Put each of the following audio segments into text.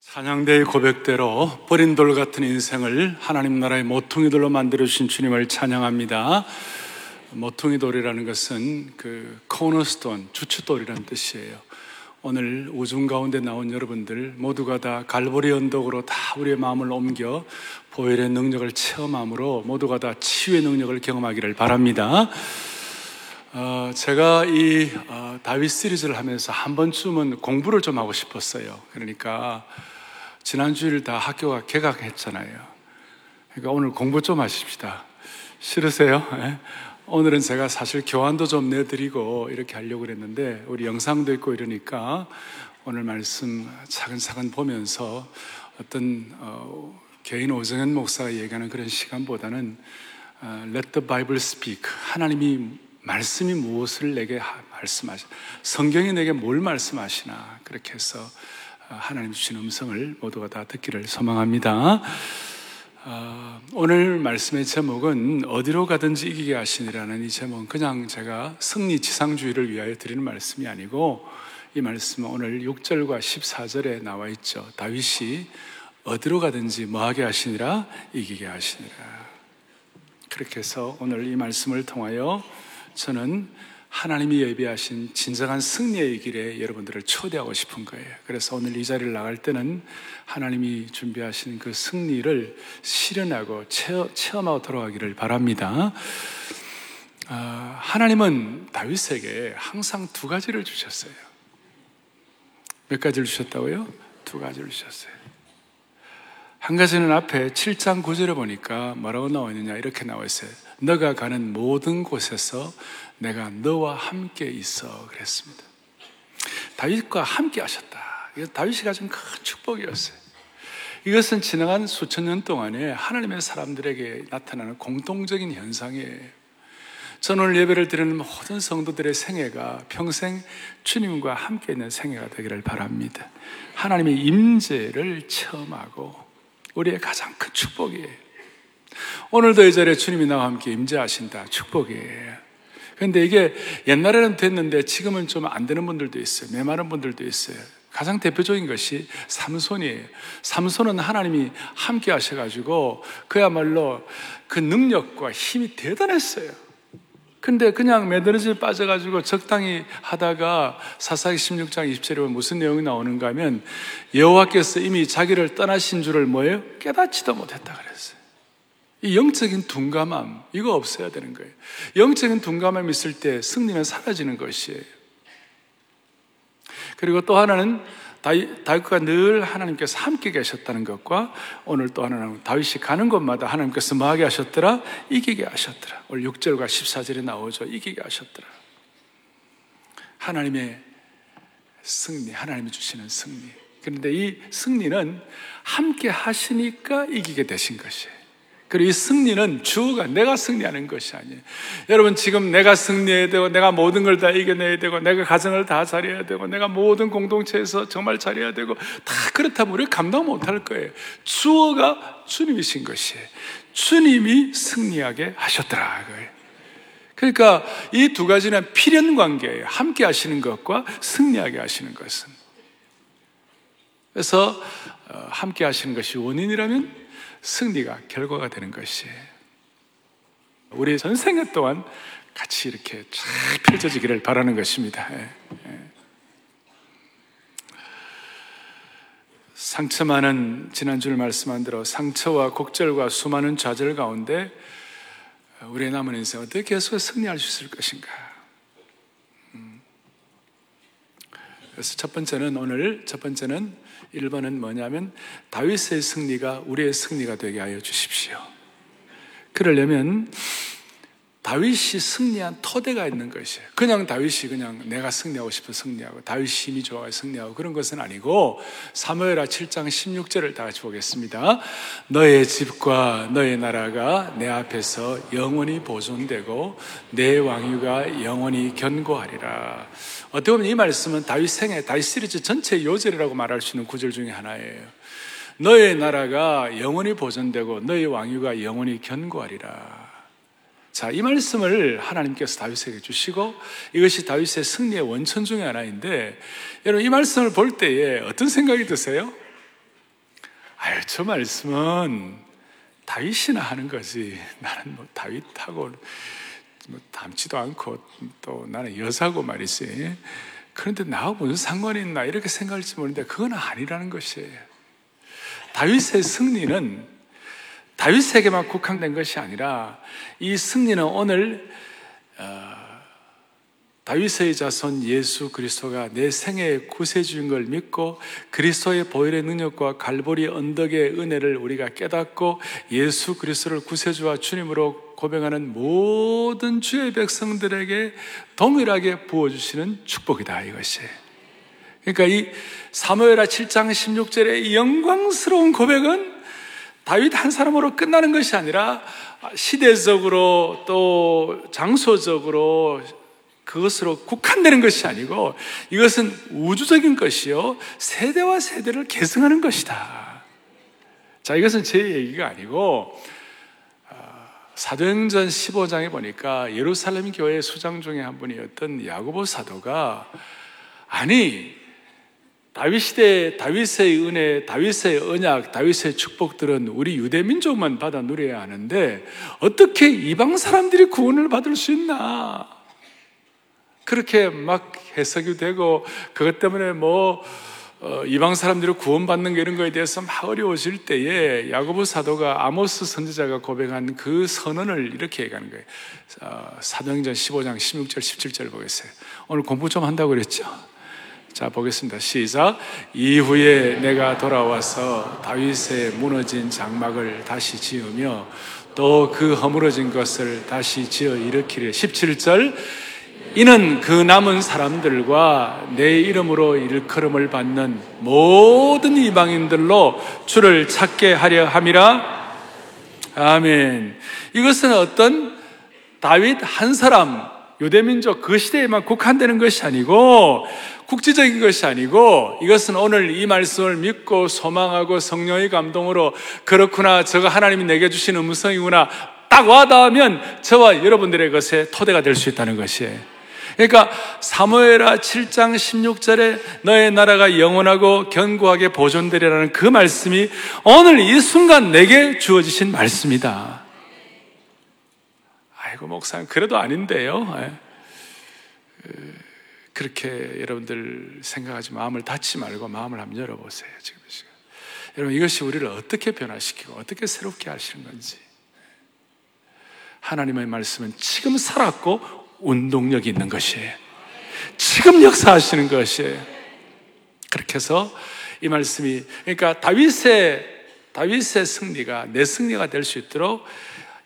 찬양대의 고백대로 버린 돌 같은 인생을 하나님 나라의 모퉁이 돌로 만들어 주신 주님을 찬양합니다. 모퉁이 돌이라는 것은 그 코너스톤, 주춧돌이라는 뜻이에요. 오늘 우중 가운데 나온 여러분들 모두가 다 갈보리 언덕으로 다 우리의 마음을 옮겨 보혈의 능력을 체험함으로 모두가 다 치유의 능력을 경험하기를 바랍니다. 어, 제가 이 어, 다윗 시리즈를 하면서 한 번쯤은 공부를 좀 하고 싶었어요. 그러니까 지난 주일 다 학교가 개강했잖아요. 그러니까 오늘 공부 좀 하십시다. 싫으세요? 네? 오늘은 제가 사실 교환도 좀 내드리고 이렇게 하려고 그랬는데 우리 영상도 있고 이러니까 오늘 말씀 차근차근 보면서 어떤 어, 개인 오정현 목사가 얘기하는 그런 시간보다는 어, Let the Bible speak. 하나님이 말씀이 무엇을 내게 말씀하시, 성경이 내게 뭘 말씀하시나 그렇게 해서 어, 하나님 주신 음성을 모두가 다 듣기를 소망합니다. 어, 오늘 말씀의 제목은 어디로 가든지 이기게 하시니라는 이 제목은 그냥 제가 승리 지상주의를 위하여 드리는 말씀이 아니고 이 말씀은 오늘 6절과 14절에 나와 있죠. 다윗이 어디로 가든지 뭐하게 하시니라 이기게 하시니라. 그렇게 해서 오늘 이 말씀을 통하여 저는 하나님이 예비하신 진정한 승리의 길에 여러분들을 초대하고 싶은 거예요. 그래서 오늘 이 자리를 나갈 때는 하나님이 준비하신 그 승리를 실현하고 체험하고 돌아가기를 바랍니다. 아, 하나님은 다윗에게 항상 두 가지를 주셨어요. 몇 가지를 주셨다고요? 두 가지를 주셨어요. 한 가지는 앞에 7장 9절에 보니까 뭐라고 나와 있느냐 이렇게 나와 있어요. 너가 가는 모든 곳에서 내가 너와 함께 있어 그랬습니다. 다윗과 함께 하셨다. 다윗이 가진 큰 축복이었어요. 이것은 지나간 수천 년 동안에 하나님의 사람들에게 나타나는 공통적인 현상이에요. 저는 예배를 드리는 모든 성도들의 생애가 평생 주님과 함께 있는 생애가 되기를 바랍니다. 하나님의 임재를 체험하고 우리의 가장 큰 축복이에요. 오늘도 이 자리에 주님이 나와 함께 임재하신다. 축복이에요. 근데 이게 옛날에는 됐는데 지금은 좀 안 되는 분들도 있어요. 메마른 분들도 있어요. 가장 대표적인 것이 삼손이에요. 삼손은 하나님이 함께 하셔가지고 그야말로 그 능력과 힘이 대단했어요. 근데 그냥 매드러지에 빠져가지고 적당히 하다가 사사기 16장 20절에 무슨 내용이 나오는가 하면 여호와께서 이미 자기를 떠나신 줄을 뭐예요? 깨닫지도 못했다 그랬어요. 이 영적인 둔감함, 이거 없어야 되는 거예요. 영적인 둔감함이 있을 때 승리는 사라지는 것이에요. 그리고 또 하나는 다윗과 늘 하나님께서 함께 계셨다는 것과 오늘 또 하나는 다윗이 가는 곳마다 하나님께서 뭐하게 하셨더라? 이기게 하셨더라. 오늘 6절과 14절에 나오죠. 이기게 하셨더라. 하나님의 승리, 하나님이 주시는 승리. 그런데 이 승리는 함께 하시니까 이기게 되신 것이에요. 그리고 이 승리는 주가 내가 승리하는 것이 아니에요. 여러분 지금 내가 승리해야 되고 내가 모든 걸 다 이겨내야 되고 내가 가정을 다 잘해야 되고 내가 모든 공동체에서 정말 잘해야 되고 다 그렇다면 우리 감당 못할 거예요. 주어가 주님이신 것이에요. 주님이 승리하게 하셨더라. 그러니까 이 두 가지는 필연 관계예요. 함께 하시는 것과 승리하게 하시는 것은. 그래서 어, 함께 하시는 것이 원인이라면 승리가 결과가 되는 것이에요. 우리 전생에 동안 같이 이렇게 쫙 펼쳐지기를 바라는 것입니다. 예, 예. 상처 많은 지난주를 말씀한 대로 상처와 곡절과 수많은 좌절 가운데 우리의 남은 인생 어떻게 계속 승리할 수 있을 것인가? 그래서 첫 번째는 오늘 첫 번째는 1번은 뭐냐면 다윗의 승리가 우리의 승리가 되게 하여 주십시오. 그러려면 다윗이 승리한 토대가 있는 것이에요. 그냥 다윗이 그냥 내가 승리하고 싶어 승리하고 다윗이 힘이 좋아서 승리하고 그런 것은 아니고 사무엘하 7장 16절을 다 같이 보겠습니다. 너의 집과 너의 나라가 내 앞에서 영원히 보존되고 내 왕위가 영원히 견고하리라. 어떻게 보면 이 말씀은 다윗 생애, 다윗 시리즈 전체 요절이라고 말할 수 있는 구절 중에 하나예요. 너의 나라가 영원히 보존되고 너의 왕위가 영원히 견고하리라. 자, 이 말씀을 하나님께서 다윗에게 주시고 이것이 다윗의 승리의 원천 중의 하나인데 여러분 이 말씀을 볼 때에 어떤 생각이 드세요? 아유, 저 말씀은 다윗이나 하는 거지. 나는 뭐 다윗하고 뭐 닮지도 않고 또 나는 여사고 말이지. 그런데 나하고 무슨 상관이 있나 이렇게 생각할지 모르는데 그건 아니라는 것이에요. 다윗의 승리는 다윗에게만 국한된 것이 아니라 이 승리는 오늘 어, 다윗의 자손 예수 그리스도가 내 생애의 구세주인 걸 믿고 그리스도의 보혈의 능력과 갈보리 언덕의 은혜를 우리가 깨닫고 예수 그리스도를 구세주와 주님으로 고백하는 모든 주의 백성들에게 동일하게 부어주시는 축복이다 이것이. 그러니까 이 사무엘하 7장 16절의 영광스러운 고백은 다윗 한 사람으로 끝나는 것이 아니라 시대적으로 또 장소적으로 그것으로 국한되는 것이 아니고 이것은 우주적인 것이요. 세대와 세대를 계승하는 것이다. 자, 이것은 제 얘기가 아니고 어, 사도행전 15장에 보니까 예루살렘 교회 수장 중에 한 분이었던 야고보 사도가 아니 다윗 시대 다윗의 은혜, 다윗의 언약, 다윗의 축복들은 우리 유대 민족만 받아 누려야 하는데 어떻게 이방 사람들이 구원을 받을 수 있나? 그렇게 막 해석이 되고 그것 때문에 뭐 어, 이방 사람들이 구원받는 게 이런 거에 대해서 막 어려워질 때에 야고보 사도가 아모스 선지자가 고백한 그 선언을 이렇게 얘기하는 거예요. 어, 사도행전 15장 16절 17절 보겠어요. 오늘 공부 좀 한다고 그랬죠. 자 보겠습니다. 시작. 이후에 내가 돌아와서 다윗의 무너진 장막을 다시 지으며 또 그 허물어진 것을 다시 지어 일으키려 17절 이는 그 남은 사람들과 내 이름으로 일컬음을 받는 모든 이방인들로 주를 찾게 하려 함이라. 아멘. 이것은 어떤 다윗 한 사람, 유대민족 그 시대에만 국한되는 것이 아니고 국지적인 것이 아니고 이것은 오늘 이 말씀을 믿고 소망하고 성령의 감동으로 그렇구나 저가 하나님이 내게 주신 음성이구나 딱 와닿으면 저와 여러분들의 것에 토대가 될 수 있다는 것이에요. 그러니까 사무엘하 7장 16절에 너의 나라가 영원하고 견고하게 보존되리라는 그 말씀이 오늘 이 순간 내게 주어지신 말씀이다. 아이고 목사님 그래도 아닌데요. 예. 그, 그렇게 여러분들 생각하지 마음을 닫지 말고 마음을 한번 열어보세요. 지금 시간. 여러분 이것이 우리를 어떻게 변화시키고 어떻게 새롭게 하시는 건지. 하나님의 말씀은 지금 살았고 운동력이 있는 것이에요. 지금 역사하시는 것이에요. 그렇게 해서 이 말씀이 그러니까 다윗의 다윗의 승리가 내 승리가 될 수 있도록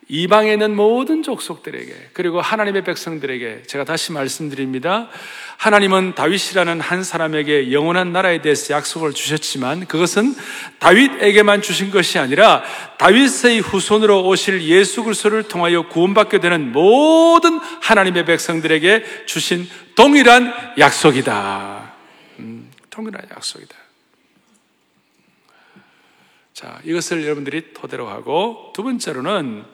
이방에 있는 모든 족속들에게 그리고 하나님의 백성들에게 제가 다시 말씀드립니다. 하나님은 다윗이라는 한 사람에게 영원한 나라에 대해서 약속을 주셨지만 그것은 다윗에게만 주신 것이 아니라 다윗의 후손으로 오실 예수 그리스도를 통하여 구원받게 되는 모든 하나님의 백성들에게 주신 동일한 약속이다. 음, 동일한 약속이다. 자, 이것을 여러분들이 토대로 하고 두 번째로는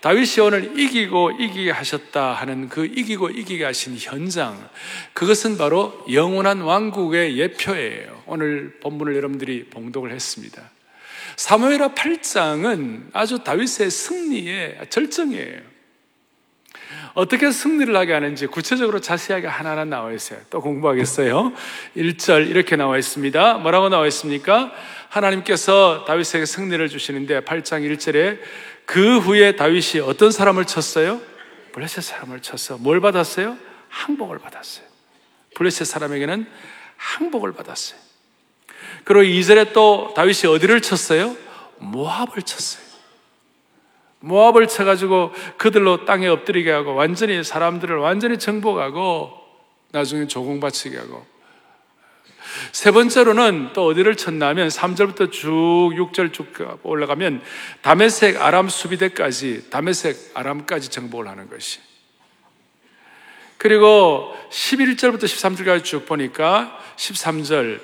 다윗이 오늘 이기고 이기게 하셨다 하는 그 이기고 이기게 하신 현장, 그것은 바로 영원한 왕국의 예표예요. 오늘 본문을 여러분들이 봉독을 했습니다. 사무엘하 8장은 아주 다윗의 승리의 절정이에요. 어떻게 승리를 하게 하는지 구체적으로 자세하게 하나하나 나와 있어요. 또 공부하겠어요. 1절 이렇게 나와 있습니다. 뭐라고 나와 있습니까? 하나님께서 다윗에게 승리를 주시는데 8장 1절에 그 후에 다윗이 어떤 사람을 쳤어요? 블레셋 사람을 쳤어. 뭘 받았어요? 항복을 받았어요. 블레셋 사람에게는 항복을 받았어요. 그리고 이절에또 다윗이 어디를 쳤어요? 모압을 쳤어요. 모압을 쳐가지고 그들로 땅에 엎드리게 하고 완전히 사람들을 완전히 정복하고 나중에 조공 바치게 하고 세 번째로는 또 어디를 쳤냐면 3절부터 쭉 6절 쭉 올라가면 다메색 아람 수비대까지 다메색 아람까지 정복을 하는 것이. 그리고 11절부터 13절까지 쭉 보니까 13절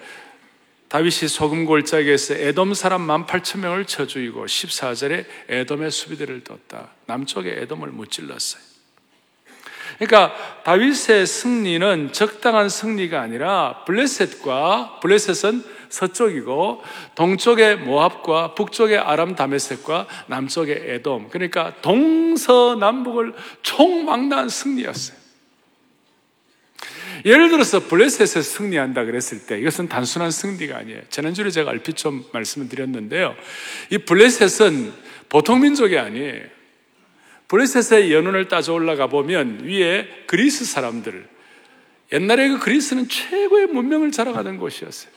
다윗이 소금 골짜기에서 에돔 사람 18,000명을 쳐 죽이고 14절에 에돔의 수비대를 뒀다. 남쪽에 에돔을 무찔렀어요. 그러니까 다윗의 승리는 적당한 승리가 아니라 블레셋과 블레셋은 서쪽이고 동쪽의 모압과 북쪽의 아람 다메섹과 남쪽의 에돔 그러니까 동서남북을 총망라한 승리였어요. 예를 들어서 블레셋에서 승리한다 그랬을 때 이것은 단순한 승리가 아니에요. 지난주에 제가 얼핏 좀 말씀을 드렸는데요. 이 블레셋은 보통 민족이 아니에요. 블레셋의 연원을 따져 올라가 보면 위에 그리스 사람들, 옛날에 그 그리스는 최고의 문명을 자랑하던 곳이었어요.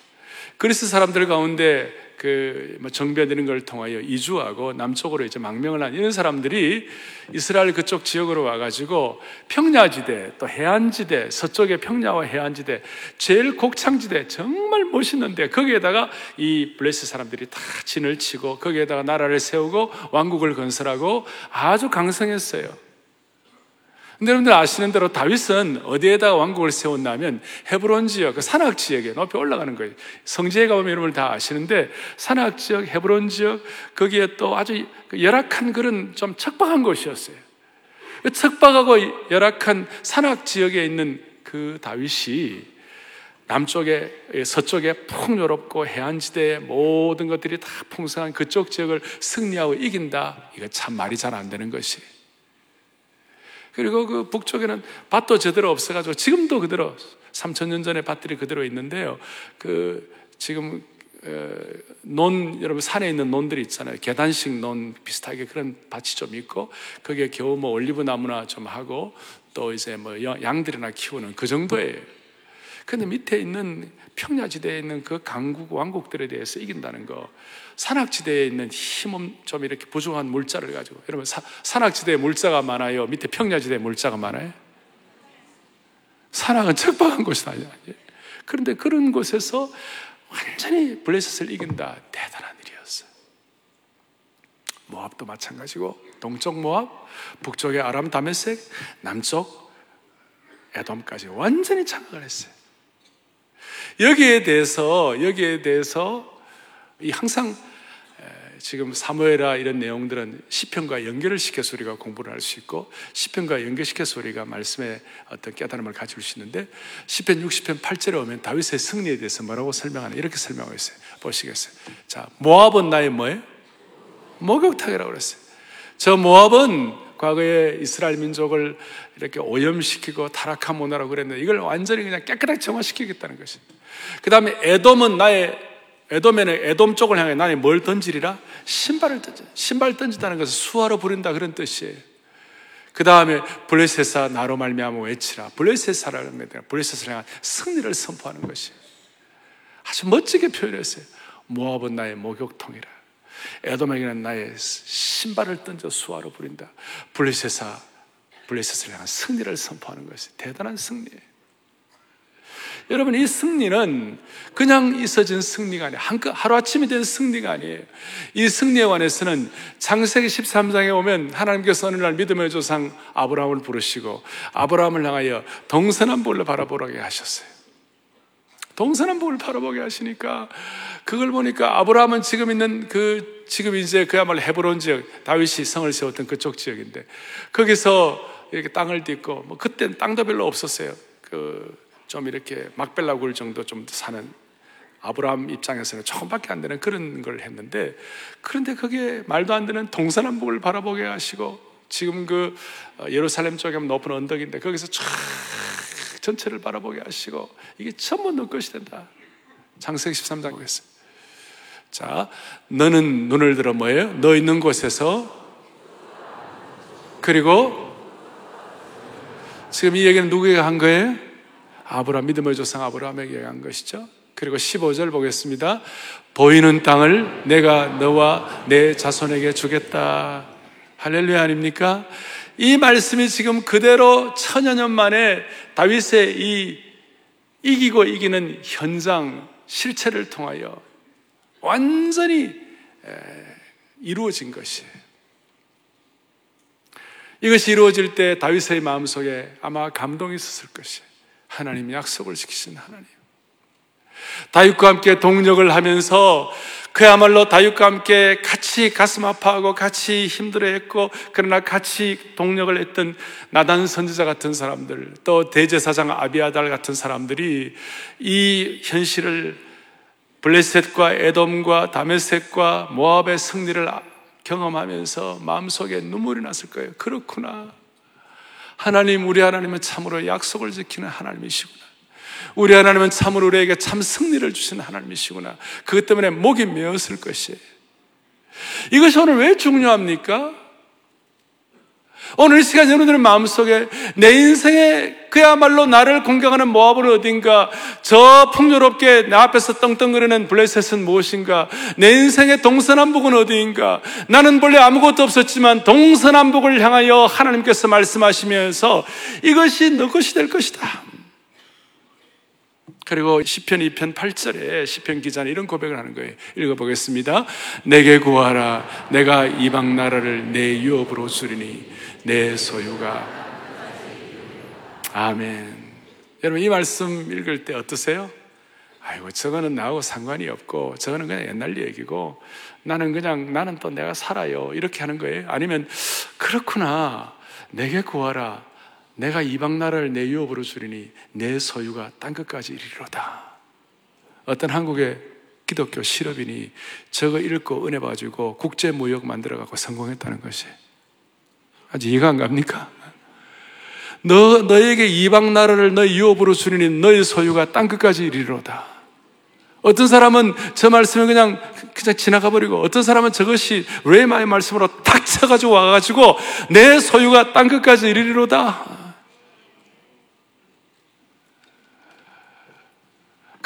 그리스 사람들 가운데 그뭐 정배되는 걸 통하여 이주하고 남쪽으로 이제 망명을 한 이런 사람들이 이스라엘 그쪽 지역으로 와가지고 평야지대 또 해안지대 서쪽의 평야와 해안지대 제일 곡창지대 정말 멋있는데 거기에다가 이 블레스 사람들이 다 진을 치고 거기에다가 나라를 세우고 왕국을 건설하고 아주 강성했어요. 근데 여러분들 아시는 대로 다윗은 어디에다 왕국을 세웠냐면 헤브론 지역, 그 산악 지역에 높이 올라가는 거예요. 성지에 가보면 여러분 다 아시는데 산악 지역, 헤브론 지역, 거기에 또 아주 열악한 그런 좀 척박한 곳이었어요. 그 척박하고 열악한 산악 지역에 있는 그 다윗이 남쪽에 서쪽에 풍요롭고 해안지대의 모든 것들이 다 풍성한 그쪽 지역을 승리하고 이긴다. 이거 참 말이 잘 안 되는 것이. 그리고 그 북쪽에는 밭도 제대로 없어가지고 지금도 그대로 3천 년 전에 밭들이 그대로 있는데요. 그 지금 논 여러분 산에 있는 논들이 있잖아요. 계단식 논 비슷하게 그런 밭이 좀 있고 거기에 겨우 뭐 올리브 나무나 좀 하고 또 이제 뭐 양들이나 키우는 그 정도예요. 근데 밑에 있는 평야지대에 있는 그 강국 왕국들에 대해서 이긴다는 거. 산악지대에 있는 힘좀 이렇게 부족한 물자를 가지고 여러분 사, 산악지대에 물자가 많아요. 밑에 평야지대에 물자가 많아요. 산악은 척박한 곳이 아니에요. 그런데 그런 곳에서 완전히 블레셋을 이긴다. 대단한 일이었어요. 모압도 마찬가지고 동쪽 모압, 북쪽의 아람 다메섹, 남쪽 에돔까지 완전히 장악을 했어요. 여기에 대해서 여기에 대해서 항상 지금 사무엘아 이런 내용들은 시편과 연결을 시켜서 우리가 공부를 할 수 있고 시편과 연결시켜서 우리가 말씀의 어떤 깨달음을 가질 수 있는데 시편 60편 8절에 오면 다윗의 승리에 대해서 뭐라고 설명하나 이렇게 설명하고 있어요. 보시겠어요? 자, 모압은 나의 뭐예요? 목욕탕이라고 그랬어요. 저 모압은 과거에 이스라엘 민족을 이렇게 오염시키고 타락한 문화라고 그랬는데 이걸 완전히 그냥 깨끗하게 정화시키겠다는 것입니다. 그 다음에 에돔은 나의 에돔에는 에돔 쪽을 향해 나는 뭘 던지리라? 신발을 던져. 신발 던진다는 것은 수화로 부린다 그런 뜻이에요. 그 다음에 블레셋사 나로 말미암아 외치라. 블레셋사라는 게 블레셋을 향한 승리를 선포하는 것이 아주 멋지게 표현했어요. 모압은 나의 목욕통이라. 에돔에게는 나의 신발을 던져 수화로 부린다. 블레셋사 블레셋을 향한 승리를 선포하는 것이 대단한 승리예요. 여러분, 이 승리는 그냥 있어진 승리가 아니에요. 하루아침에 된 승리가 아니에요. 이 승리에 관해서는 창세기 13장에 오면 하나님께서 어느 날 믿음의 조상 아브라함을 부르시고 아브라함을 향하여 동서남북을 바라보라게 하셨어요. 동서남북을 바라보게 하시니까 그걸 보니까 아브라함은 지금 있는 그 지금 이제 그야말로 헤브론 지역 다윗이 성을 세웠던 그쪽 지역인데 거기서 이렇게 땅을 딛고 뭐 그땐 땅도 별로 없었어요. 그 좀 이렇게 막벨라 굴 정도 좀 사는 아브라함 입장에서는 조금밖에 안 되는 그런 걸 했는데 그런데 그게 말도 안 되는 동서남북을 바라보게 하시고 지금 그 어, 예루살렘 쪽에 높은 언덕인데 거기서 쫙 전체를 바라보게 하시고 이게 전부 너 것이 된다. 장세기 13장 보겠습니다. 자, 너는 눈을 들어 뭐예요? 너 있는 곳에서 그리고 지금 이 얘기는 누구에게 한 거예요? 아브라함 믿음의 조상 아브라함에게 한 것이죠. 그리고 15절 보겠습니다. 보이는 땅을 내가 너와 내 자손에게 주겠다. 할렐루야 아닙니까? 이 말씀이 지금 그대로 천여 년 만에 다윗의 이 이기고 이기는 현장 실체를 통하여 완전히 이루어진 것이에요. 이것이 이루어질 때 다윗의 마음속에 아마 감동이 있었을 것이에요. 하나님 약속을 지키신 하나님. 다윗과 함께 동력을 하면서 그야말로 다윗과 함께 같이 가슴 아파하고 같이 힘들어했고 그러나 같이 동력을 했던 나단 선지자 같은 사람들 또 대제사장 아비아달 같은 사람들이 이 현실을 블레셋과 에돔과 다메섹과 모압의 승리를 경험하면서 마음속에 눈물이 났을 거예요. 그렇구나. 하나님, 우리 하나님은 참으로 약속을 지키는 하나님이시구나. 우리 하나님은 참으로 우리에게 참 승리를 주시는 하나님이시구나. 그것 때문에 목이 메었을 것이에요. 이것이 오늘 왜 중요합니까? 오늘 이 시간 여러분들의 마음속에 내 인생에 그야말로 나를 공격하는 모압은 어딘가 저 풍요롭게 내 앞에서 떵떵거리는 블레셋은 무엇인가 내 인생의 동서남북은 어디인가 나는 본래 아무것도 없었지만 동서남북을 향하여 하나님께서 말씀하시면서 이것이 너 것이 될 것이다 그리고 시편 2편 8절에 시편 기자는 이런 고백을 하는 거예요. 읽어보겠습니다. 내게 구하라. 내가 이방 나라를 내 유업으로 주리니 내 소유가 아멘. 여러분 이 말씀 읽을 때 어떠세요? 아이고 저거는 나하고 상관이 없고 저거는 그냥 옛날 얘기고 나는 그냥 나는 또 내가 살아요 이렇게 하는 거예요. 아니면 그렇구나 내게 구하라. 내가 이방 나라를 내 유업으로 주리니 내 소유가 땅 끝까지 이르리로다. 어떤 한국의 기독교 실업인이 저거 읽고 은혜 봐주고 국제 무역 만들어 갖고 성공했다는 것이 아직 이해가 안 갑니까? 너, 너에게 이방 나라를 너의 유업으로 주리니 너의 소유가 땅 끝까지 이르리로다. 어떤 사람은 저 말씀을 그냥, 그냥 지나가 버리고, 어떤 사람은 저것이 레마의 말씀으로 탁 쳐가지고 와가지고, 내 소유가 땅 끝까지 이르리로다.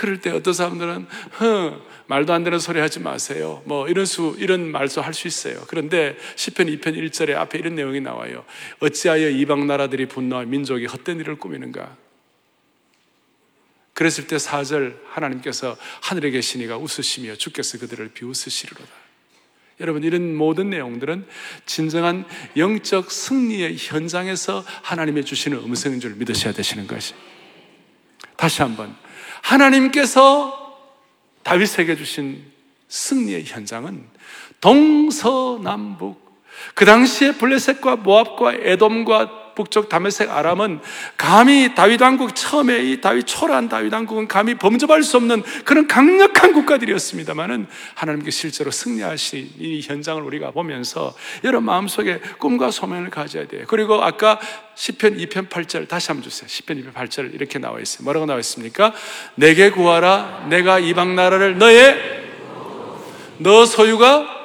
그럴 때 어떤 사람들은, 흥, 말도 안 되는 소리 하지 마세요. 뭐 이런 수 이런 말도 할 수 있어요. 그런데 시편 2편 1절에 앞에 이런 내용이 나와요. 어찌하여 이방 나라들이 분노하 민족이 헛된 일을 꾸미는가? 그랬을 때 4절 하나님께서 하늘에 계시니가 웃으시며 주께서 그들을 비웃으시리로다. 여러분 이런 모든 내용들은 진정한 영적 승리의 현장에서 하나님의 주시는 음성인 줄 믿으셔야 되시는 것이. 다시 한번 하나님께서 다윗에게 주신 승리의 현장은 동서남북. 그 당시에 블레셋과 모압과 에돔과 북쪽 다메섹 아람은 감히 다윗 왕국 처음에 이 다윗 초라한 다윗 왕국은 감히 범접할 수 없는 그런 강력한 국가들이었습니다만은 하나님께 실제로 승리하신 이 현장을 우리가 보면서 여러분 마음속에 꿈과 소명을 가져야 돼요. 그리고 아까 10편 2편 8절 다시 한번 주세요. 10편 2편 8절 이렇게 나와 있어요. 뭐라고 나와 있습니까? 내게 구하라 내가 이방 나라를 너의 너 소유가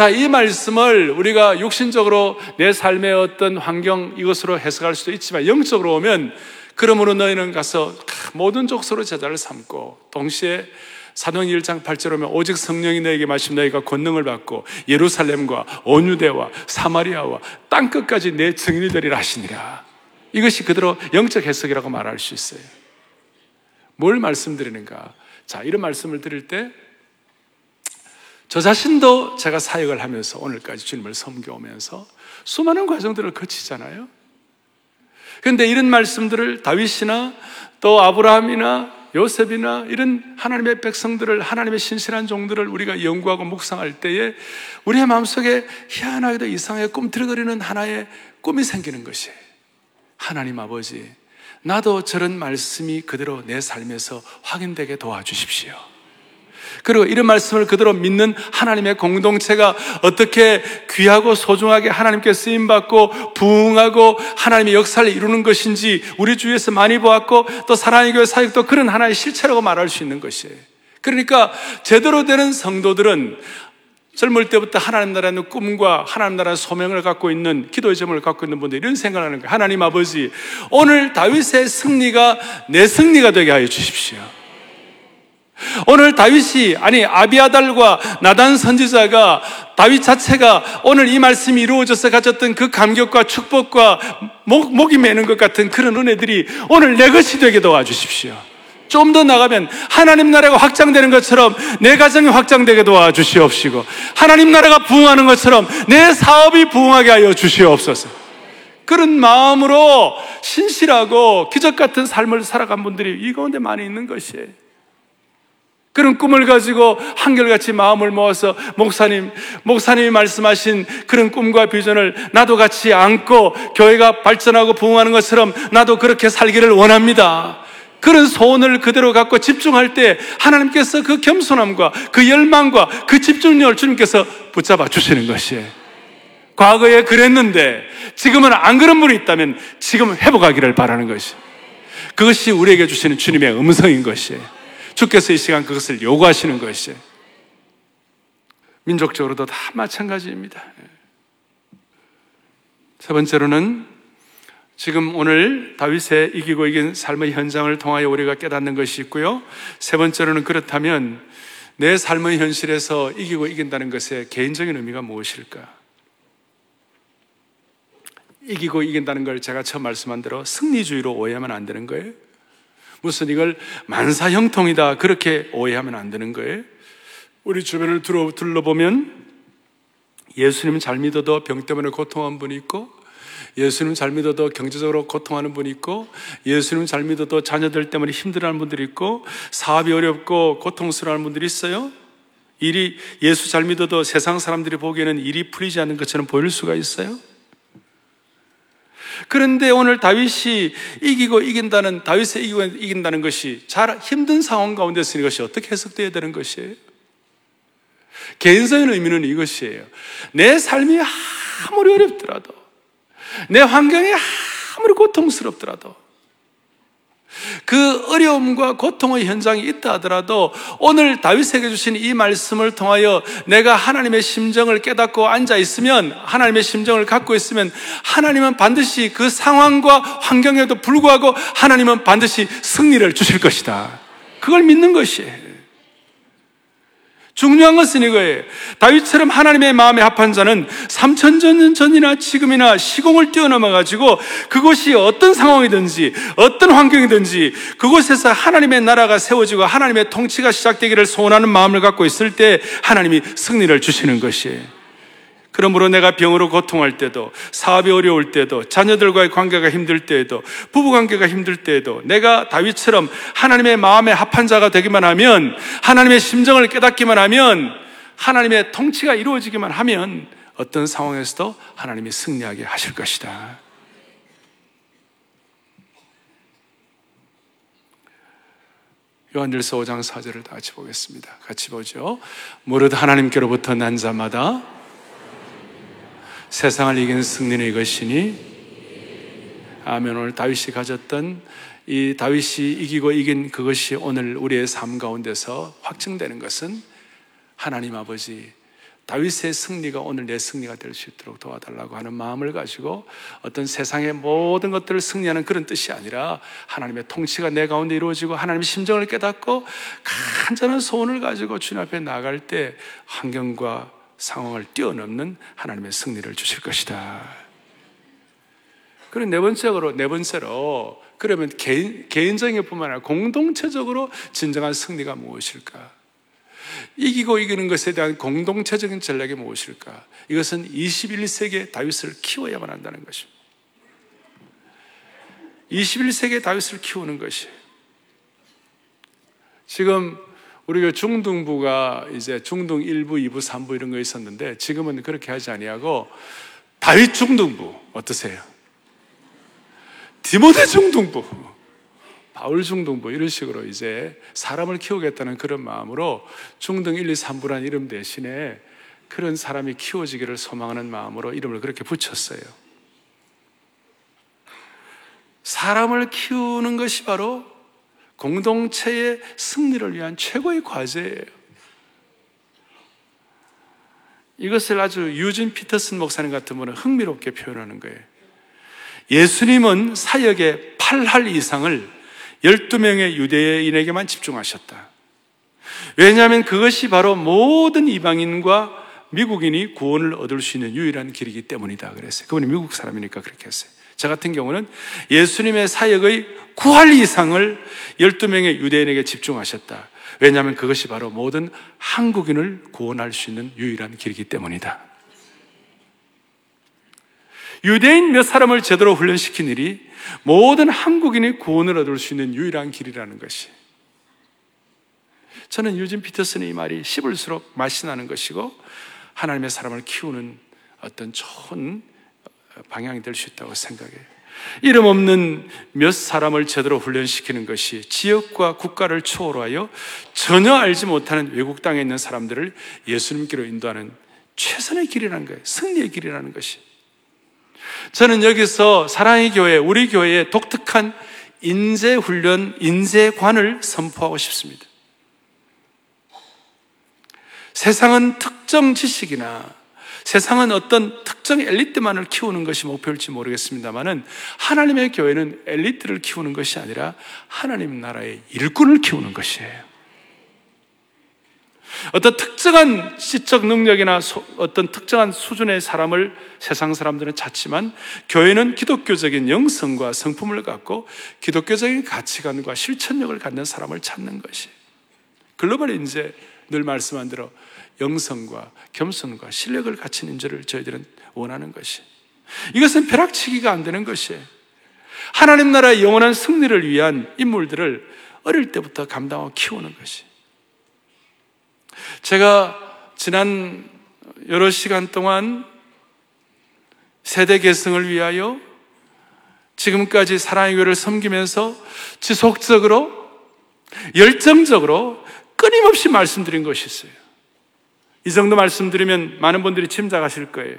자, 이 말씀을 우리가 육신적으로 내 삶의 어떤 환경 이것으로 해석할 수도 있지만 영적으로 오면 그러므로 너희는 가서 모든 족소로 제자를 삼고 동시에 사도행 1장 8절 오면 오직 성령이 너에게 마신 너희가 권능을 받고 예루살렘과 온유대와 사마리아와 땅 끝까지 내 증인이 되리라 하시니라. 이것이 그대로 영적 해석이라고 말할 수 있어요. 뭘 말씀드리는가? 자, 이런 말씀을 드릴 때 저 자신도 제가 사역을 하면서 오늘까지 주님을 섬겨오면서 수많은 과정들을 거치잖아요. 그런데 이런 말씀들을 다윗이나 또 아브라함이나 요셉이나 이런 하나님의 백성들을 하나님의 신실한 종들을 우리가 연구하고 묵상할 때에 우리의 마음속에 희한하게도 이상하게 꿈틀거리는 하나의 꿈이 생기는 것이 하나님 아버지 나도 저런 말씀이 그대로 내 삶에서 확인되게 도와주십시오. 그리고 이런 말씀을 그대로 믿는 하나님의 공동체가 어떻게 귀하고 소중하게 하나님께 쓰임받고 부흥하고 하나님의 역사를 이루는 것인지 우리 주위에서 많이 보았고 또 사랑의 교회 사역도 그런 하나의 실체라고 말할 수 있는 것이에요. 그러니까 제대로 되는 성도들은 젊을 때부터 하나님 나라의 꿈과 하나님 나라의 소명을 갖고 있는 기도의 점을 갖고 있는 분들이 이런 생각을 하는 거예요. 하나님 아버지, 오늘 다윗의 승리가 내 승리가 되게 하여 주십시오. 오늘 다윗이 아니 아비아달과 나단 선지자가 다윗 자체가 오늘 이 말씀이 이루어져서 가졌던 그 감격과 축복과 목, 목이 매는 것 같은 그런 은혜들이 오늘 내 것이 되게 도와주십시오. 좀 더 나가면 하나님 나라가 확장되는 것처럼 내 가정이 확장되게 도와주시옵시고 하나님 나라가 부흥하는 것처럼 내 사업이 부흥하게 하여 주시옵소서. 그런 마음으로 신실하고 기적 같은 삶을 살아간 분들이 이 가운데 많이 있는 것이에요. 그런 꿈을 가지고 한결같이 마음을 모아서 목사님, 목사님이 말씀하신 그런 꿈과 비전을 나도 같이 안고 교회가 발전하고 부흥하는 것처럼 나도 그렇게 살기를 원합니다. 그런 소원을 그대로 갖고 집중할 때 하나님께서 그 겸손함과 그 열망과 그 집중력을 주님께서 붙잡아 주시는 것이에요. 과거에 그랬는데 지금은 안 그런 분이 있다면 지금 회복하기를 바라는 것이 그것이 우리에게 주시는 주님의 음성인 것이에요. 주께서 이 시간 그것을 요구하시는 것이에요. 민족적으로도 다 마찬가지입니다. 세 번째로는 지금 오늘 다윗의 이기고 이긴 삶의 현장을 통하여 우리가 깨닫는 것이 있고요. 세 번째로는 그렇다면 내 삶의 현실에서 이기고 이긴다는 것의 개인적인 의미가 무엇일까? 이기고 이긴다는 걸 제가 처음 말씀한 대로 승리주의로 오해하면 안 되는 거예요. 무슨 이걸 만사 형통이다 그렇게 오해하면 안 되는 거예요. 우리 주변을 둘러보면 예수님 잘 믿어도 병 때문에 고통한 분이 있고 예수님 잘 믿어도 경제적으로 고통하는 분이 있고 예수님 잘 믿어도 자녀들 때문에 힘들어하는 분들이 있고 사업이 어렵고 고통스러워하는 분들이 있어요. 일이 예수 잘 믿어도 세상 사람들이 보기에는 일이 풀리지 않는 것처럼 보일 수가 있어요. 그런데 오늘 다윗이 이기고 이긴다는 다윗의 이기고 이긴다는 것이 잘 힘든 상황 가운데 서는 것이 어떻게 해석되어야 되는 것이에요? 개인적인 의미는 이것이에요. 내 삶이 아무리 어렵더라도, 내 환경이 아무리 고통스럽더라도, 그 어려움과 고통의 현장이 있다 하더라도 오늘 다윗에게 주신 이 말씀을 통하여 내가 하나님의 심정을 깨닫고 앉아 있으면 하나님의 심정을 갖고 있으면 하나님은 반드시 그 상황과 환경에도 불구하고 하나님은 반드시 승리를 주실 것이다. 그걸 믿는 것이에요. 중요한 것은 이거예요. 다윗처럼 하나님의 마음에 합한 자는 3천 년 전이나 지금이나 시공을 뛰어넘어 가지고 그곳이 어떤 상황이든지 어떤 환경이든지 그곳에서 하나님의 나라가 세워지고 하나님의 통치가 시작되기를 소원하는 마음을 갖고 있을 때 하나님이 승리를 주시는 것이에요. 그러므로 내가 병으로 고통할 때도, 사업이 어려울 때도, 자녀들과의 관계가 힘들 때에도, 부부 관계가 힘들 때에도, 내가 다윗처럼 하나님의 마음에 합한 자가 되기만 하면, 하나님의 심정을 깨닫기만 하면, 하나님의 통치가 이루어지기만 하면, 어떤 상황에서도 하나님이 승리하게 하실 것이다. 요한일서 5장 4절을 다 같이 보겠습니다. 같이 보죠. 무릇 하나님께로부터 난 자마다 세상을 이기는 승리는 이것이니 아멘. 오늘 다윗이 가졌던 이 다윗이 이기고 이긴 그것이 오늘 우리의 삶 가운데서 확증되는 것은 하나님 아버지 다윗의 승리가 오늘 내 승리가 될 수 있도록 도와달라고 하는 마음을 가지고 어떤 세상의 모든 것들을 승리하는 그런 뜻이 아니라 하나님의 통치가 내 가운데 이루어지고 하나님의 심정을 깨닫고 간절한 소원을 가지고 주님 앞에 나갈 때 환경과 상황을 뛰어넘는 하나님의 승리를 주실 것이다. 그리고 네 번째로, 네 번째로, 그러면 개인, 개인적인 뿐만 아니라 공동체적으로 진정한 승리가 무엇일까? 이기고 이기는 것에 대한 공동체적인 전략이 무엇일까? 이것은 21세기의 다윗을 키워야만 한다는 것입니다. 21세기의 다윗을 키우는 것이 지금 우리가 중등부가 이제 중등 1부, 2부, 3부 이런 거 있었는데 지금은 그렇게 하지 아니하고 다윗 중등부 어떠세요? 디모데 중등부, 바울 중등부 이런 식으로 이제 사람을 키우겠다는 그런 마음으로 중등 1, 2, 3부라는 이름 대신에 그런 사람이 키워지기를 소망하는 마음으로 이름을 그렇게 붙였어요. 사람을 키우는 것이 바로 공동체의 승리를 위한 최고의 과제예요. 이것을 아주 유진 피터슨 목사님 같은 분은 흥미롭게 표현하는 거예요. 예수님은 사역의 8할 이상을 12명의 유대인에게만 집중하셨다. 왜냐하면 그것이 바로 모든 이방인과 미국인이 구원을 얻을 수 있는 유일한 길이기 때문이다. 그랬어요. 그분이 미국 사람이니까 그렇게 했어요. 저 같은 경우는 예수님의 사역의 9할 이상을 12명의 유대인에게 집중하셨다. 왜냐하면 그것이 바로 모든 한국인을 구원할 수 있는 유일한 길이기 때문이다. 유대인 몇 사람을 제대로 훈련시킨 일이 모든 한국인이 구원을 얻을 수 있는 유일한 길이라는 것이. 저는 유진 피터슨의 이 말이 씹을수록 맛이 나는 것이고 하나님의 사람을 키우는 어떤 좋은 방향이 될 수 있다고 생각해요. 이름 없는 몇 사람을 제대로 훈련시키는 것이 지역과 국가를 초월하여 전혀 알지 못하는 외국 땅에 있는 사람들을 예수님께로 인도하는 최선의 길이라는 거예요. 승리의 길이라는 것이. 저는 여기서 사랑의 교회, 우리 교회의 독특한 인재 훈련, 인재관을 선포하고 싶습니다. 세상은 특정 지식이나 세상은 어떤 특정 엘리트만을 키우는 것이 목표일지 모르겠습니다만은 하나님의 교회는 엘리트를 키우는 것이 아니라 하나님 나라의 일꾼을 키우는 것이에요. 어떤 특정한 지적 능력이나 소, 어떤 특정한 수준의 사람을 세상 사람들은 찾지만 교회는 기독교적인 영성과 성품을 갖고 기독교적인 가치관과 실천력을 갖는 사람을 찾는 것이 글로벌 인재 늘 말씀한 대로 영성과 겸손과 실력을 갖춘 인재를 저희들은 원하는 것이. 이것은 벼락치기가 안 되는 것이에요. 하나님 나라의 영원한 승리를 위한 인물들을 어릴 때부터 감당하고 키우는 것이. 제가 지난 여러 시간 동안 세대 계승을 위하여 지금까지 사랑의 교회를 섬기면서 지속적으로 열정적으로 끊임없이 말씀드린 것이 있어요. 이 정도 말씀드리면 많은 분들이 짐작하실 거예요.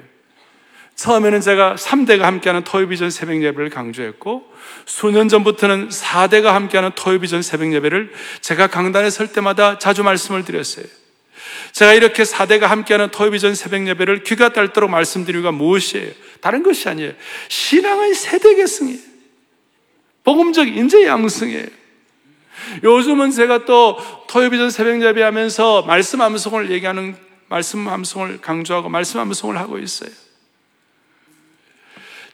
처음에는 제가 3대가 함께하는 토요비전 새벽 예배를 강조했고 수년 전부터는 4대가 함께하는 토요비전 새벽 예배를 제가 강단에 설 때마다 자주 말씀을 드렸어요. 제가 이렇게 4대가 함께하는 토요비전 새벽 예배를 귀가 닳도록 말씀드리기가 무엇이에요? 다른 것이 아니에요. 신앙의 세대 계승이에요. 복음적 인재 양승이에요. 요즘은 제가 또 토요비전 새벽 예배 하면서 말씀 암송을 얘기하는 말씀 함송을 강조하고 말씀 함송을 하고 있어요.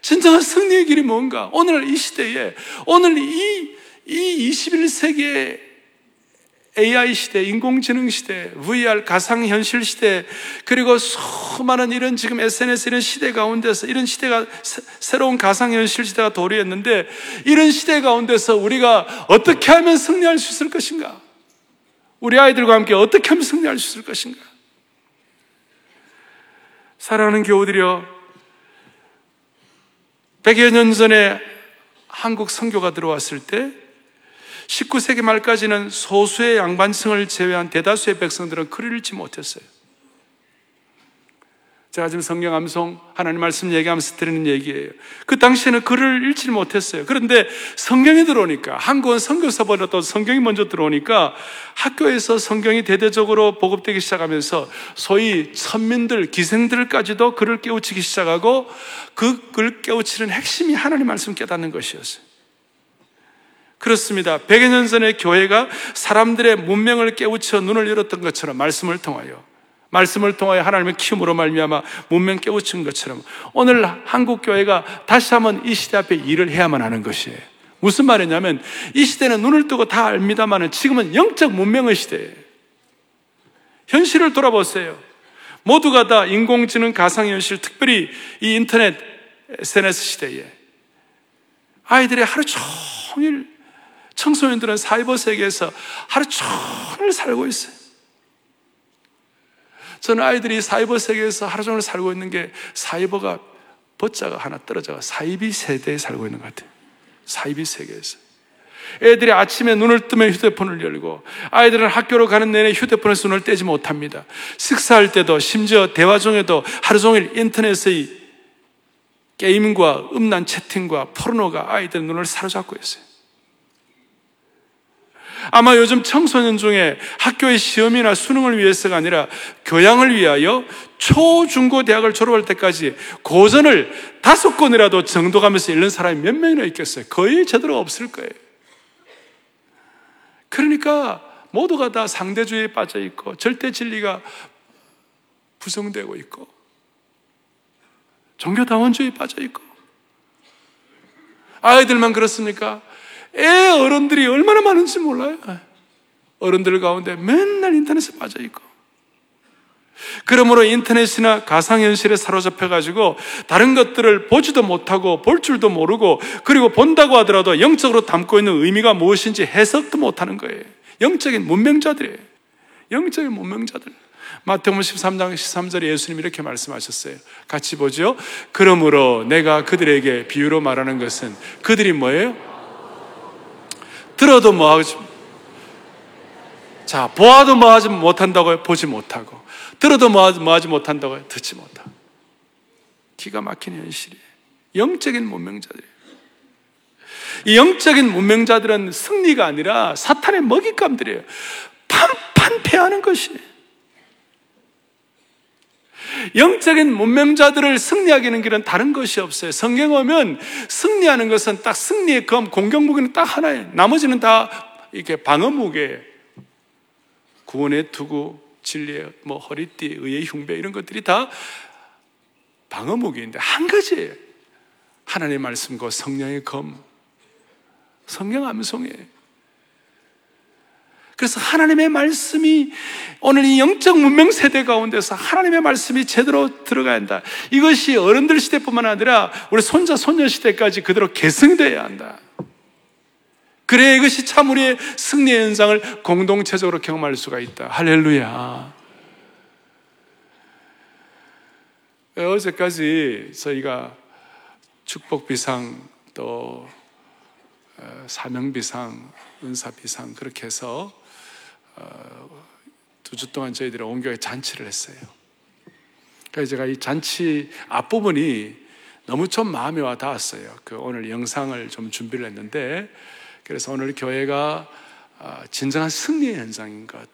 진정한 승리의 길이 뭔가? 오늘 이 시대에, 오늘 이, 이 21세기의 AI 시대, 인공지능 시대, VR, 가상현실 시대, 그리고 수많은 이런 지금 SNS 이런 시대 가운데서 이런 시대가, 새 로운 가상현실 시대가 도래했는데, 이런 시대 가운데서 우리가 어떻게 하면 승리할 수 있을 것인가? 우리 아이들과 함께 어떻게 하면 승리할 수 있을 것인가? 사랑하는 교우들이여 100여 년 전에 한국 선교가 들어왔을 때 19세기 말까지는 소수의 양반층을 제외한 대다수의 백성들은 글을 읽지 못했어요. 제가 지금 성경 암송 하나님 말씀 얘기하면서 드리는 얘기예요. 그 당시에는 글을 읽지 못했어요. 그런데 성경이 들어오니까 한국은 선교사보다 또 성경이 먼저 들어오니까 학교에서 성경이 대대적으로 보급되기 시작하면서 소위 천민들, 기생들까지도 글을 깨우치기 시작하고 그 글 깨우치는 핵심이 하나님 말씀 깨닫는 것이었어요. 그렇습니다. 100여 년 전에 교회가 사람들의 문명을 깨우쳐 눈을 열었던 것처럼 말씀을 통하여 말씀을 통하여 하나님의 키움으로 말미암아 문명 깨우친 것처럼 오늘 한국 교회가 다시 한번 이 시대 앞에 일을 해야만 하는 것이에요. 무슨 말이냐면 이 시대는 눈을 뜨고 다 압니다만은 지금은 영적 문명의 시대예요. 현실을 돌아보세요. 모두가 다 인공지능 가상현실, 특별히 이 인터넷 SNS 시대에 아이들이 하루 종일 청소년들은 사이버 세계에서 하루 종일 살고 있어요. 저는 아이들이 사이버 세계에서 하루 종일 살고 있는 게 사이버가 버자가 하나 떨어져가 사이비 세대에 살고 있는 것 같아요. 사이비 세계에서. 애들이 아침에 눈을 뜨면 휴대폰을 열고 아이들은 학교로 가는 내내 휴대폰에서 눈을 떼지 못합니다. 식사할 때도 심지어 대화 중에도 하루 종일 인터넷의 게임과 음란 채팅과 포르노가 아이들 눈을 사로잡고 있어요. 아마 요즘 청소년 중에 학교의 시험이나 수능을 위해서가 아니라 교양을 위하여 초, 중, 고, 대학을 졸업할 때까지 고전을 다섯 권이라도 정독하면서 읽는 사람이 몇 명이나 있겠어요? 거의 제대로 없을 거예요. 그러니까 모두가 다 상대주의에 빠져 있고 절대 진리가 부성되고 있고 종교다원주의에 빠져 있고 아이들만 그렇습니까? 애 어른들이 얼마나 많은지 몰라요. 어른들 가운데 맨날 인터넷에 빠져 있고. 그러므로 인터넷이나 가상현실에 사로잡혀가지고 다른 것들을 보지도 못하고 볼 줄도 모르고 그리고 본다고 하더라도 영적으로 담고 있는 의미가 무엇인지 해석도 못하는 거예요. 영적인 문명자들이에요. 영적인 문명자들. 마태복음 13장 13절에 예수님이 이렇게 말씀하셨어요. 같이 보죠. 그러므로 내가 그들에게 비유로 말하는 것은 그들이 뭐예요? 들어도 뭐하지 자, 보아도 뭐하지 못한다고요? 보지 못하고. 들어도 뭐하지, 뭐하지 못한다고요? 듣지 못하고. 기가 막힌 현실이에요. 영적인 문명자들이에요. 이 영적인 문명자들은 승리가 아니라 사탄의 먹잇감들이에요. 판판 패하는 것이에요. 영적인 문명자들을 승리하게 하는 길은 다른 것이 없어요. 성경 오면 승리하는 것은 딱 승리의 검, 공격 무기는 딱 하나예요. 나머지는 다 이렇게 방어 무게예요. 구원의 투구, 진리의 뭐 허리띠, 의의 흉배 이런 것들이 다 방어 무기인데 한 가지예요. 하나님의 말씀과 성령의 검, 성령 암송이에요. 그래서 하나님의 말씀이 오늘 이 영적 문명 세대 가운데서 하나님의 말씀이 제대로 들어가야 한다. 이것이 어른들 시대뿐만 아니라 우리 손자, 손녀 시대까지 그대로 계승되어야 한다. 그래야 이것이 참 우리의 승리의 현상을 공동체적으로 경험할 수가 있다. 할렐루야. 어제까지 저희가 축복비상 또 어, 사명비상, 은사비상 그렇게 해서 어, 두 주 동안 저희들이 온 교회 잔치를 했어요. 그래서 제가 이 잔치 앞부분이 너무 좀 마음에 와 닿았어요. 그 오늘 영상을 좀 준비를 했는데 그래서 오늘 교회가 어, 진정한 승리의 현장인 것,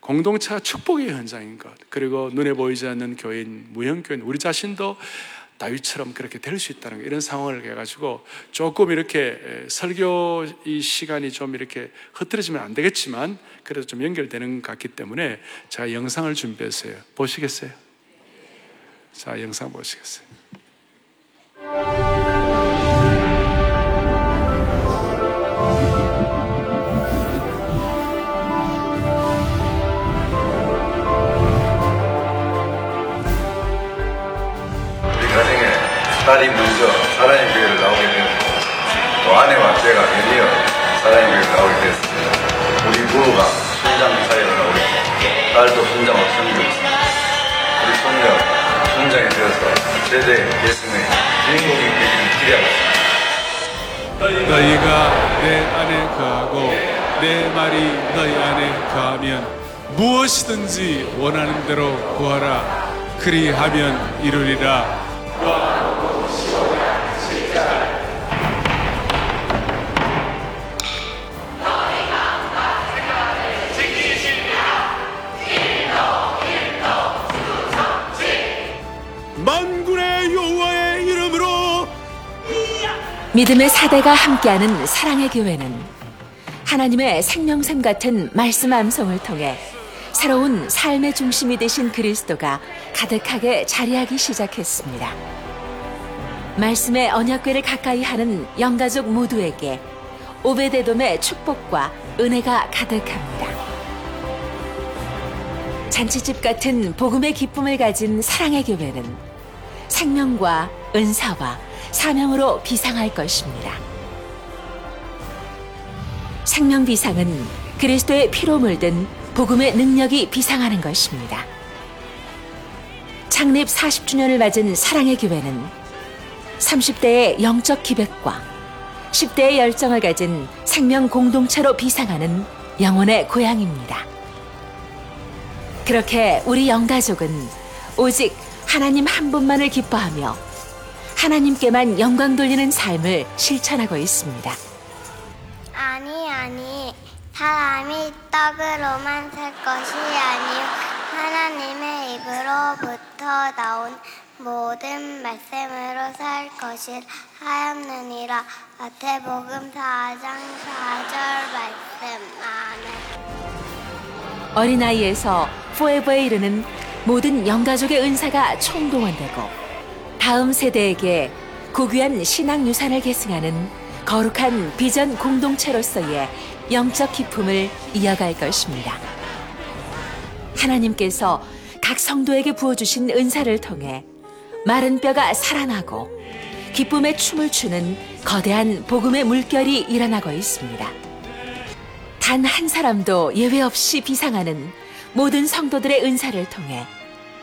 공동체가 축복의 현장인 것, 그리고 눈에 보이지 않는 교인, 무형교인, 우리 자신도 다윗처럼 그렇게 될 수 있다는 거, 이런 상황을 해가지고 조금 이렇게 설교 이 시간이 좀 이렇게 흐트러지면 안 되겠지만 그래도 좀 연결되는 것 같기 때문에 제가 영상을 준비했어요. 보시겠어요? 자, 영상 보시겠어요? 딸이 먼저 사랑의 교회를 나오게 되었고 또 아내와 제가 드디어 사랑의 교회를 나오게 되었습니다. 우리 부부가 순장 사회로 나오게 됐고 딸도 순장으로 섬기고 있습니다. 우리 손녀 순장이 되어서 세대 예수의 주인공이 되기를 기대하고 있습니다. 너희가 내 안에 거하고 내 말이 너희 안에 거하면 무엇이든지 원하는 대로 구하라 그리하면 이루리라 믿음의 사대가 함께하는 사랑의 교회는 하나님의 생명샘 같은 말씀 암송을 통해 새로운 삶의 중심이 되신 그리스도가 가득하게 자리하기 시작했습니다. 말씀의 언약궤를 가까이 하는 영가족 모두에게 오베데돔의 축복과 은혜가 가득합니다. 잔치집 같은 복음의 기쁨을 가진 사랑의 교회는 생명과 은사와 사명으로 비상할 것입니다. 생명 비상은 그리스도의 피로 물든 복음의 능력이 비상하는 것입니다. 창립 40주년을 맞은 사랑의 교회는 30대의 영적 기백과 10대의 열정을 가진 생명 공동체로 비상하는 영혼의 고향입니다. 그렇게 우리 영가족은 오직 하나님 한 분만을 기뻐하며 하나님께만 영광 돌리는 삶을 실천하고 있습니다. 아니 아니. 사람이 떡으로만 살 것이 아니요. 하나님의 입으로부터 나온 모든 말씀으로 살 것을 하였느니라. 마태복음 4장 4절 말씀. 아멘. 어린아이에서 포에버에 이르는 모든 영가족의 은사가 총동원되고 다음 세대에게 고귀한 신앙 유산을 계승하는 거룩한 비전 공동체로서의 영적 기품을 이어갈 것입니다. 하나님께서 각 성도에게 부어주신 은사를 통해 마른 뼈가 살아나고 기쁨의 춤을 추는 거대한 복음의 물결이 일어나고 있습니다. 단 한 사람도 예외 없이 비상하는 모든 성도들의 은사를 통해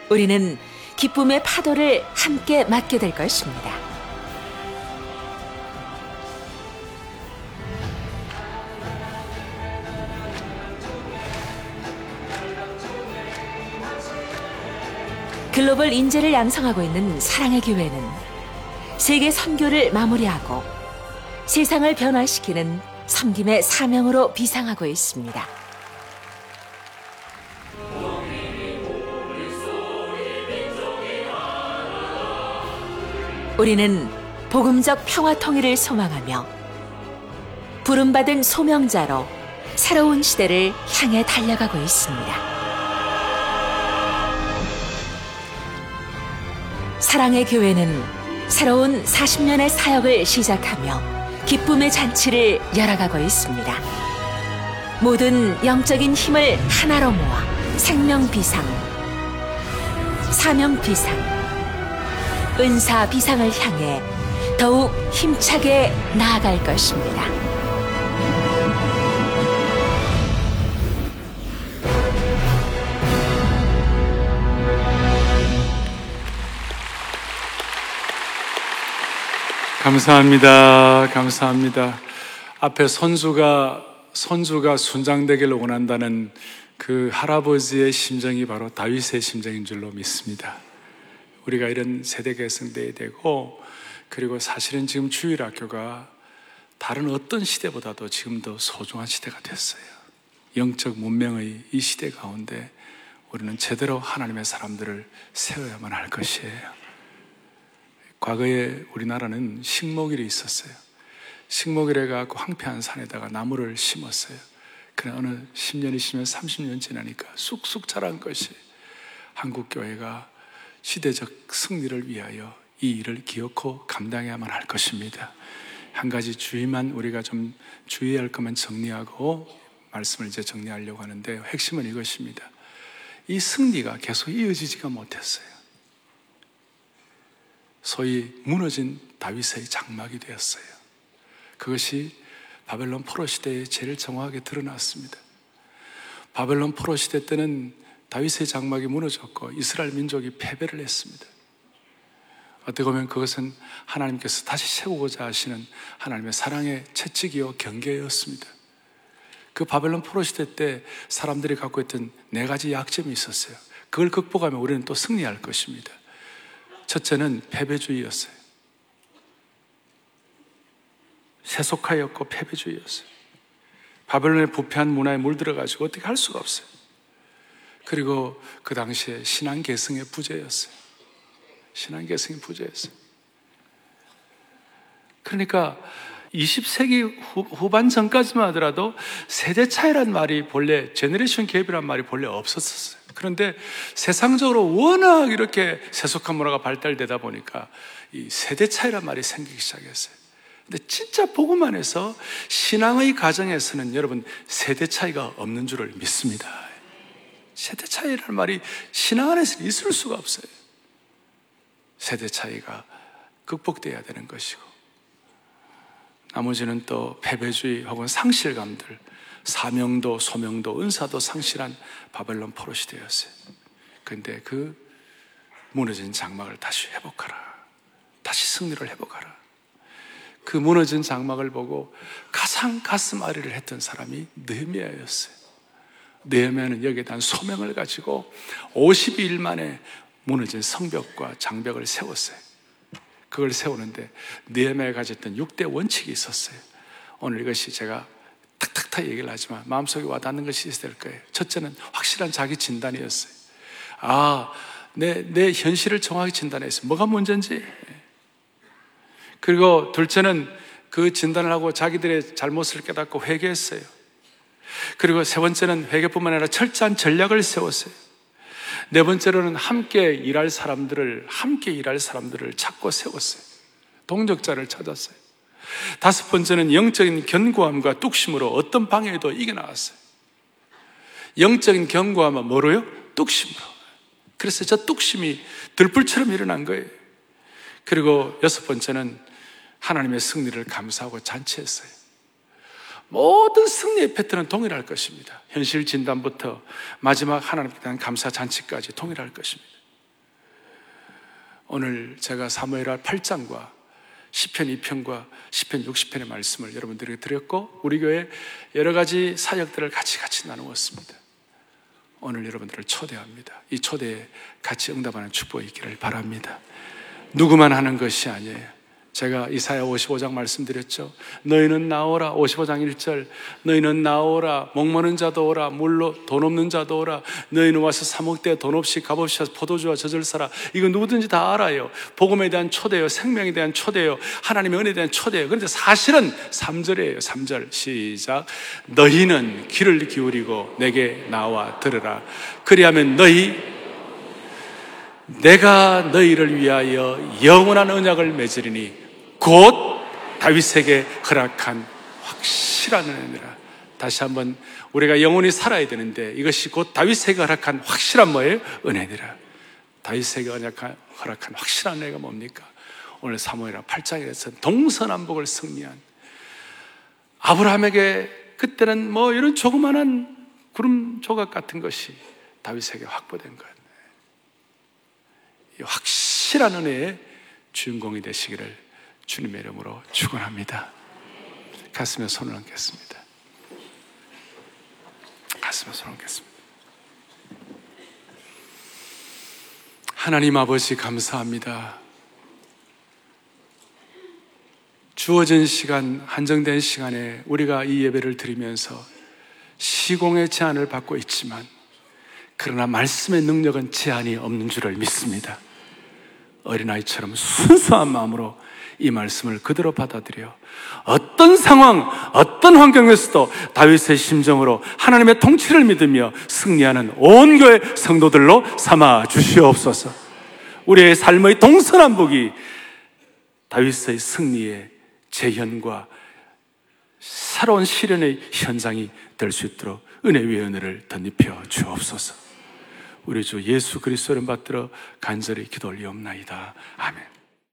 우리는 기쁨의 파도를 함께 맞게 될 것입니다. 글로벌 인재를 양성하고 있는 사랑의 교회는 세계 선교를 마무리하고 세상을 변화시키는 섬김의 사명으로 비상하고 있습니다. 우리는 복음적 평화 통일을 소망하며 부름받은 소명자로 새로운 시대를 향해 달려가고 있습니다. 사랑의 교회는 새로운 40년의 사역을 시작하며 기쁨의 잔치를 열어가고 있습니다. 모든 영적인 힘을 하나로 모아 생명 비상, 사명 비상, 은사 비상을 향해 더욱 힘차게 나아갈 것입니다. 감사합니다. 감사합니다. 앞에 선수가 선수가 순장되기를 원한다는 그 할아버지의 심정이 바로 다윗의 심정인 줄로 믿습니다. 우리가 이런 세대 계승돼야 되고 그리고 사실은 지금 주일 학교가 다른 어떤 시대보다도 지금 더 소중한 시대가 됐어요. 영적 문명의 이 시대 가운데 우리는 제대로 하나님의 사람들을 세워야만 할 것이에요. 과거에 우리나라는 식목일이 있었어요. 식목일에 가고 황폐한 산에다가 나무를 심었어요. 그러나 어느 10년, 20년, 30년 지나니까 쑥쑥 자란 것이 한국 교회가 시대적 승리를 위하여 이 일을 기억하고 감당해야만 할 것입니다. 한 가지 주의만 우리가 좀 주의해야 할 것만 정리하고 말씀을 이제 정리하려고 하는데 핵심은 이것입니다. 이 승리가 계속 이어지지가 못했어요. 소위 무너진 다윗의 장막이 되었어요. 그것이 바벨론 포로 시대에 제일 정확하게 드러났습니다. 바벨론 포로 시대 때는 다윗의 장막이 무너졌고 이스라엘 민족이 패배를 했습니다. 어떻게 보면 그것은 하나님께서 다시 세우고자 하시는 하나님의 사랑의 채찍이요 경계였습니다. 그 바벨론 포로 시대 때 사람들이 갖고 있던 네 가지 약점이 있었어요. 그걸 극복하면 우리는 또 승리할 것입니다. 첫째는 패배주의였어요. 세속화였고 패배주의였어요. 바벨론의 부패한 문화에 물들어가지고 어떻게 할 수가 없어요. 그리고 그 당시에 신앙 계승의 부재였어요. 신앙 계승의 부재였어요. 그러니까 20세기 후, 반 전까지만 하더라도 세대 차이란 말이 본래 generation gap이란 말이 본래 없었어요. 그런데 세상적으로 워낙 이렇게 세속한 문화가 발달되다 보니까 이 세대 차이란 말이 생기기 시작했어요. 근데 진짜 복음 안에서 신앙의 가정에서는 여러분 세대 차이가 없는 줄을 믿습니다. 세대 차이라는 말이 신앙 안에서 있을 수가 없어요. 세대 차이가 극복돼야 되는 것이고 나머지는 또 패배주의 혹은 상실감들 사명도 소명도 은사도 상실한 바벨론 포로 시대였어요. 그런데 그 무너진 장막을 다시 회복하라. 다시 승리를 회복하라. 그 무너진 장막을 보고 가장 가슴 아리를 했던 사람이 느헤미야였어요. 느헤미야는 여기에 대한 소명을 가지고 52일 만에 무너진 성벽과 장벽을 세웠어요. 그걸 세우는데 느헤미야가 가졌던 6대 원칙이 있었어요. 오늘 이것이 제가 탁탁탁 얘기를 하지만 마음속에 와닿는 것이 될 거예요. 첫째는 확실한 자기 진단이었어요. 아, 내, 내 현실을 정확히 진단했어요. 뭐가 문제인지. 그리고 둘째는 그 진단을 하고 자기들의 잘못을 깨닫고 회개했어요. 그리고 세 번째는 회개뿐만 아니라 철저한 전략을 세웠어요. 네 번째로는 함께 일할 사람들을, 함께 일할 사람들을 찾고 세웠어요. 동력자를 찾았어요. 다섯 번째는 영적인 견고함과 뚝심으로 어떤 방해에도 이겨나갔어요. 영적인 견고함은 뭐로요? 뚝심으로. 그래서 저 뚝심이 들불처럼 일어난 거예요. 그리고 여섯 번째는 하나님의 승리를 감사하고 잔치했어요. 모든 승리의 패턴은 동일할 것입니다. 현실 진단부터 마지막 하나님께 대한 감사 잔치까지 동일할 것입니다. 오늘 제가 사무엘하 8장과 10편 2편과 10편 60편의 말씀을 여러분들에게 드렸고 우리 교회 여러 가지 사역들을 같이 같이 나누었습니다. 오늘 여러분들을 초대합니다. 이 초대에 같이 응답하는 축복이 있기를 바랍니다. 누구만 하는 것이 아니에요. 제가 이사야 55장 말씀드렸죠. 너희는 나오라. 55장 1절. 너희는 나오라. 목마른 자도 오라. 물로 돈 없는 자도 오라. 너희는 와서 사목대 돈 없이 값 없이 포도주와 젖을 사라. 이거 누구든지 다 알아요. 복음에 대한 초대요. 생명에 대한 초대요. 하나님의 은혜에 대한 초대요. 그런데 사실은 3절이에요. 3절. 시작. 너희는 귀를 기울이고 내게 나와 들으라. 그리하면 너희 내가 너희를 위하여 영원한 언약을 맺으리니 곧 다윗에게 허락한 확실한 은혜니라. 다시 한번 우리가 영원히 살아야 되는데 이것이 곧 다윗에게 허락한 확실한 뭐예요? 은혜니라. 다윗에게 허락한, 허락한 확실한 은혜가 뭡니까? 오늘 사무엘하 8장에서 동서남북을 승리한 아브라함에게 그때는 뭐 이런 조그만한 구름 조각 같은 것이 다윗에게 확보된 것. 이 확실한 은혜의 주인공이 되시기를 주님의 이름으로 축원합니다. 가슴에 손을 얹겠습니다. 가슴에 손을 얹겠습니다. 하나님 아버지 감사합니다. 주어진 시간, 한정된 시간에 우리가 이 예배를 드리면서 시공의 제한을 받고 있지만 그러나 말씀의 능력은 제한이 없는 줄을 믿습니다. 어린아이처럼 순수한 마음으로 이 말씀을 그대로 받아들여 어떤 상황, 어떤 환경에서도 다윗의 심정으로 하나님의 통치를 믿으며 승리하는 온 교회 성도들로 삼아 주시옵소서. 우리의 삶의 동서남북이 다윗의 승리의 재현과 새로운 실현의 현장이 될 수 있도록 은혜 위의 은혜를 덧입혀 주옵소서. 우리 주 예수 그리스도를 받들어 간절히 기도 올리옵나이다. 아멘.